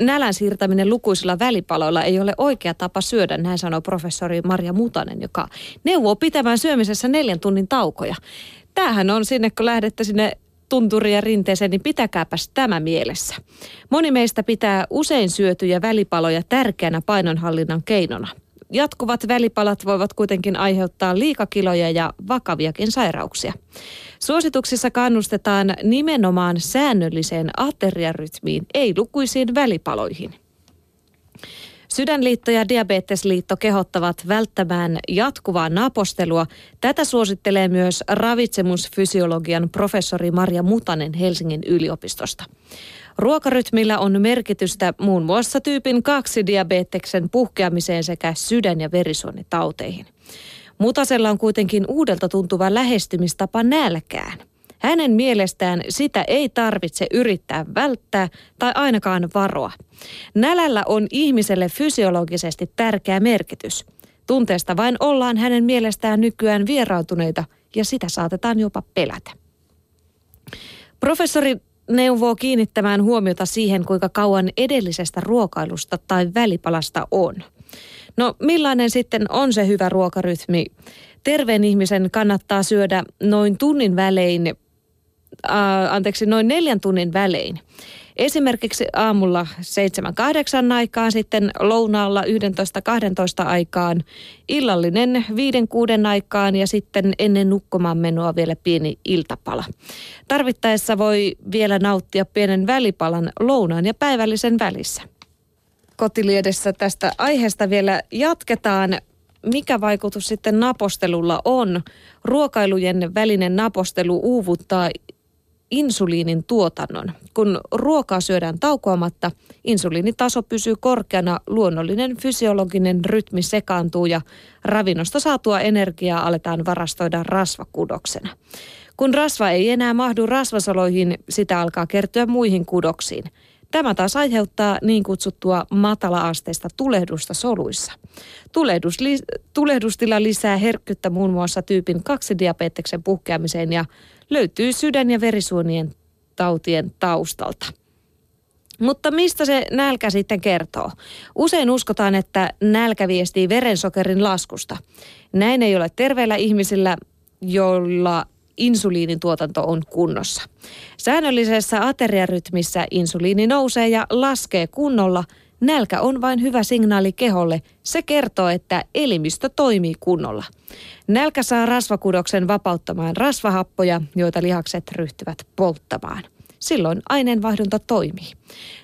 nälän siirtäminen lukuisilla välipaloilla ei ole oikea tapa syödä, näin sanoo professori Maria Mutanen, joka neuvoo pitämään syömisessä neljän tunnin taukoja. Tämähän on sinne, kun lähdette sinne tunturia rinteeseen, niin pitäkääpäs tämä mielessä. Moni meistä pitää usein syötyjä välipaloja tärkeänä painonhallinnan keinona. Jatkuvat välipalat voivat kuitenkin aiheuttaa liikakiloja ja vakaviakin sairauksia. Suosituksissa kannustetaan nimenomaan säännölliseen ateriarytmiin, ei lukuisiin välipaloihin. Sydänliitto ja Diabetesliitto kehottavat välttämään jatkuvaa napostelua. Tätä suosittelee myös ravitsemusfysiologian professori Maria Mutanen Helsingin yliopistosta. Ruokarytmillä on merkitystä muun muassa tyypin 2 diabeteksen puhkeamiseen sekä sydän- ja verisuonitauteihin. Mutasella on kuitenkin uudelta tuntuva lähestymistapa nälkään. Hänen mielestään sitä ei tarvitse yrittää välttää tai ainakaan varoa. Nälällä on ihmiselle fysiologisesti tärkeä merkitys. Tunteesta vain ollaan hänen mielestään nykyään vierautuneita ja sitä saatetaan jopa pelätä. Professori neuvoo kiinnittämään huomiota siihen, kuinka kauan edellisestä ruokailusta tai välipalasta on. No millainen sitten on se hyvä ruokarytmi? Terveen ihmisen kannattaa syödä noin tunnin välein, äh, anteeksi, noin neljän tunnin välein. Esimerkiksi aamulla 7-8 aikaan, sitten lounaalla 11-12 aikaan, illallinen 5-6 aikaan ja sitten ennen nukkumaan menoa vielä pieni iltapala. Tarvittaessa voi vielä nauttia pienen välipalan lounaan ja päivällisen välissä. Kotiliedessä tästä aiheesta vielä jatketaan mikä vaikutus sitten napostelulla on. Ruokailujen välinen napostelu uuvuttaa insuliinin tuotannon. Kun ruokaa syödään taukoamatta, insuliinitaso pysyy korkeana, luonnollinen fysiologinen rytmi sekaantuu ja ravinnosta saatua energiaa aletaan varastoida rasvakudoksena. Kun rasva ei enää mahdu rasvasoloihin, sitä alkaa kertyä muihin kudoksiin. Tämä taas aiheuttaa niin kutsuttua matala-asteista tulehdusta soluissa. Tulehdus, li, tulehdustila lisää herkkyyttä muun muassa tyypin 2 diabeteksen puhkeamiseen ja löytyy sydän- ja verisuonien tautien taustalta. Mutta mistä se nälkä sitten kertoo? Usein uskotaan, että nälkä viestii verensokerin laskusta. Näin ei ole terveillä ihmisillä, joilla insuliinin tuotanto on kunnossa. Säännöllisessä ateriarytmissä insuliini nousee ja laskee kunnolla. Nälkä on vain hyvä signaali keholle. Se kertoo, että elimistö toimii kunnolla. Nälkä saa rasvakudoksen vapauttamaan rasvahappoja, joita lihakset ryhtyvät polttamaan. Silloin aineenvaihdunta toimii.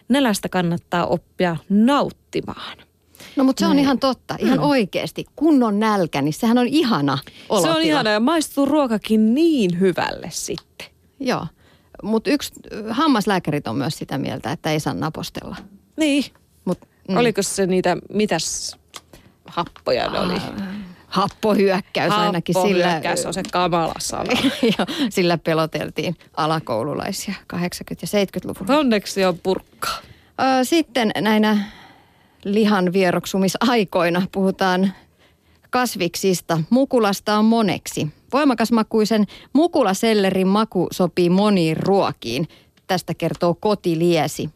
Nälästä kannattaa oppia nauttimaan. No mutta se on Näin. ihan totta, ihan mm. oikeasti. Kunnon nälkä, niin sehän on ihana olotila. Se on ihana ja maistuu ruokakin niin hyvälle sitten. Joo, mutta yksi hammaslääkärit on myös sitä mieltä, että ei saa napostella. Niin. Mut, mm. Oliko se niitä, mitäs happoja ne oli? Happohyökkäys ainakin sillä. Happohyökkäys on se kamala sana. sillä peloteltiin alakoululaisia 80- ja 70-luvulla. Onneksi on purkkaa. Sitten näinä lihan vieroksumisaikoina puhutaan kasviksista. Mukulasta on moneksi. Voimakasmakuisen mukulasellerin maku sopii moniin ruokiin. Tästä kertoo kotiliesi.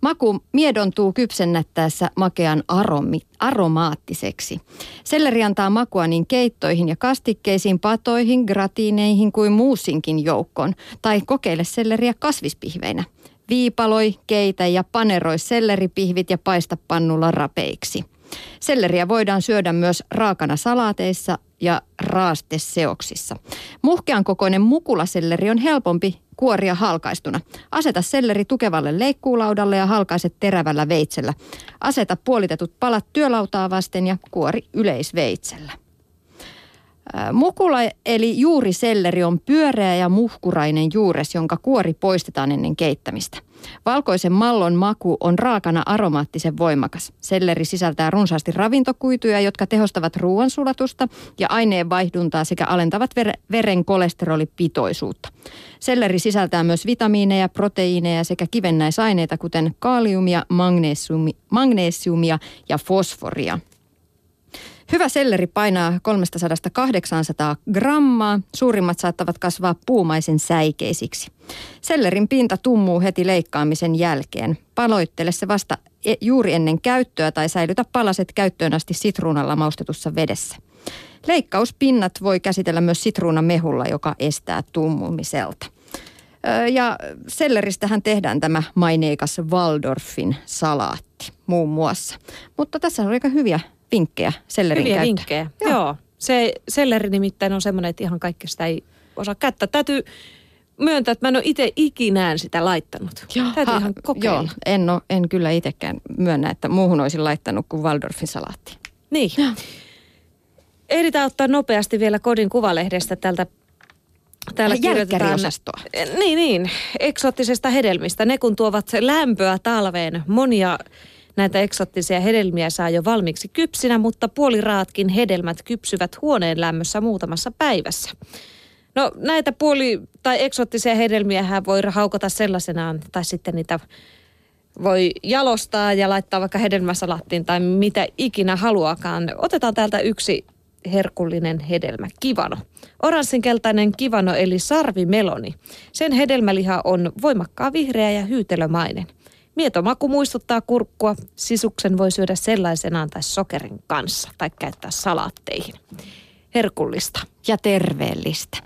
Maku miedontuu kypsennättäessä makean aromi, aromaattiseksi. Selleri antaa makua niin keittoihin ja kastikkeisiin, patoihin, gratiineihin kuin muusinkin joukkoon. Tai kokeile selleriä kasvispihveinä. Viipaloi, keitä ja paneroi selleripihvit ja paista pannulla rapeiksi. Selleriä voidaan syödä myös raakana salaateissa ja raasteseoksissa. Muhkean kokoinen mukulaselleri on helpompi kuoria halkaistuna. Aseta selleri tukevalle leikkuulaudalle ja halkaise terävällä veitsellä. Aseta puolitetut palat työlautaa vasten ja kuori yleisveitsellä. Mukula eli juuriselleri on pyöreä ja muhkurainen juures, jonka kuori poistetaan ennen keittämistä. Valkoisen mallon maku on raakana aromaattisen voimakas. Selleri sisältää runsaasti ravintokuituja, jotka tehostavat ruoansulatusta ja aineenvaihduntaa sekä alentavat ver- veren kolesterolipitoisuutta. Selleri sisältää myös vitamiineja, proteiineja sekä kivennäisaineita, kuten kaaliumia, magnesiumia ja fosforia. Hyvä selleri painaa 300-800 grammaa. Suurimmat saattavat kasvaa puumaisen säikeisiksi. Sellerin pinta tummuu heti leikkaamisen jälkeen. Paloittele se vasta e- juuri ennen käyttöä tai säilytä palaset käyttöön asti sitruunalla maustetussa vedessä. Leikkauspinnat voi käsitellä myös sitruunamehulla, joka estää tummumiselta. Ja selleristähän tehdään tämä maineikas Waldorfin salaatti muun muassa. Mutta tässä on aika hyviä vinkkejä sellerin Hyviä käyttöön. vinkkejä. Joo. Joo. Se selleri nimittäin on semmoinen, että ihan kaikki sitä ei osaa käyttää. Täytyy myöntää, että mä en ole itse ikinään sitä laittanut. Joo, Täytyy ha, ihan kokeilla. Joo, en, ole, en kyllä itsekään myönnä, että muuhun olisin laittanut kuin Waldorfin salaatti. Niin. Joo. Ehditään ottaa nopeasti vielä kodin kuvalehdestä tältä Täällä kirjoitetaan, Jälkkäriosastoa. niin, niin, eksoottisesta hedelmistä. Ne kun tuovat lämpöä talveen, monia näitä eksottisia hedelmiä saa jo valmiiksi kypsinä, mutta puoliraatkin hedelmät kypsyvät huoneen lämmössä muutamassa päivässä. No näitä puoli- tai eksoottisia hedelmiä voi haukata sellaisenaan, tai sitten niitä voi jalostaa ja laittaa vaikka hedelmäsalattiin tai mitä ikinä haluakaan. Otetaan täältä yksi herkullinen hedelmä, kivano. Oranssinkeltainen kivano eli sarvimeloni. Sen hedelmäliha on voimakkaa vihreä ja hyytelömainen. Mietomaku muistuttaa kurkkua. Sisuksen voi syödä sellaisenaan tai sokerin kanssa tai käyttää salaatteihin. Herkullista. Ja terveellistä.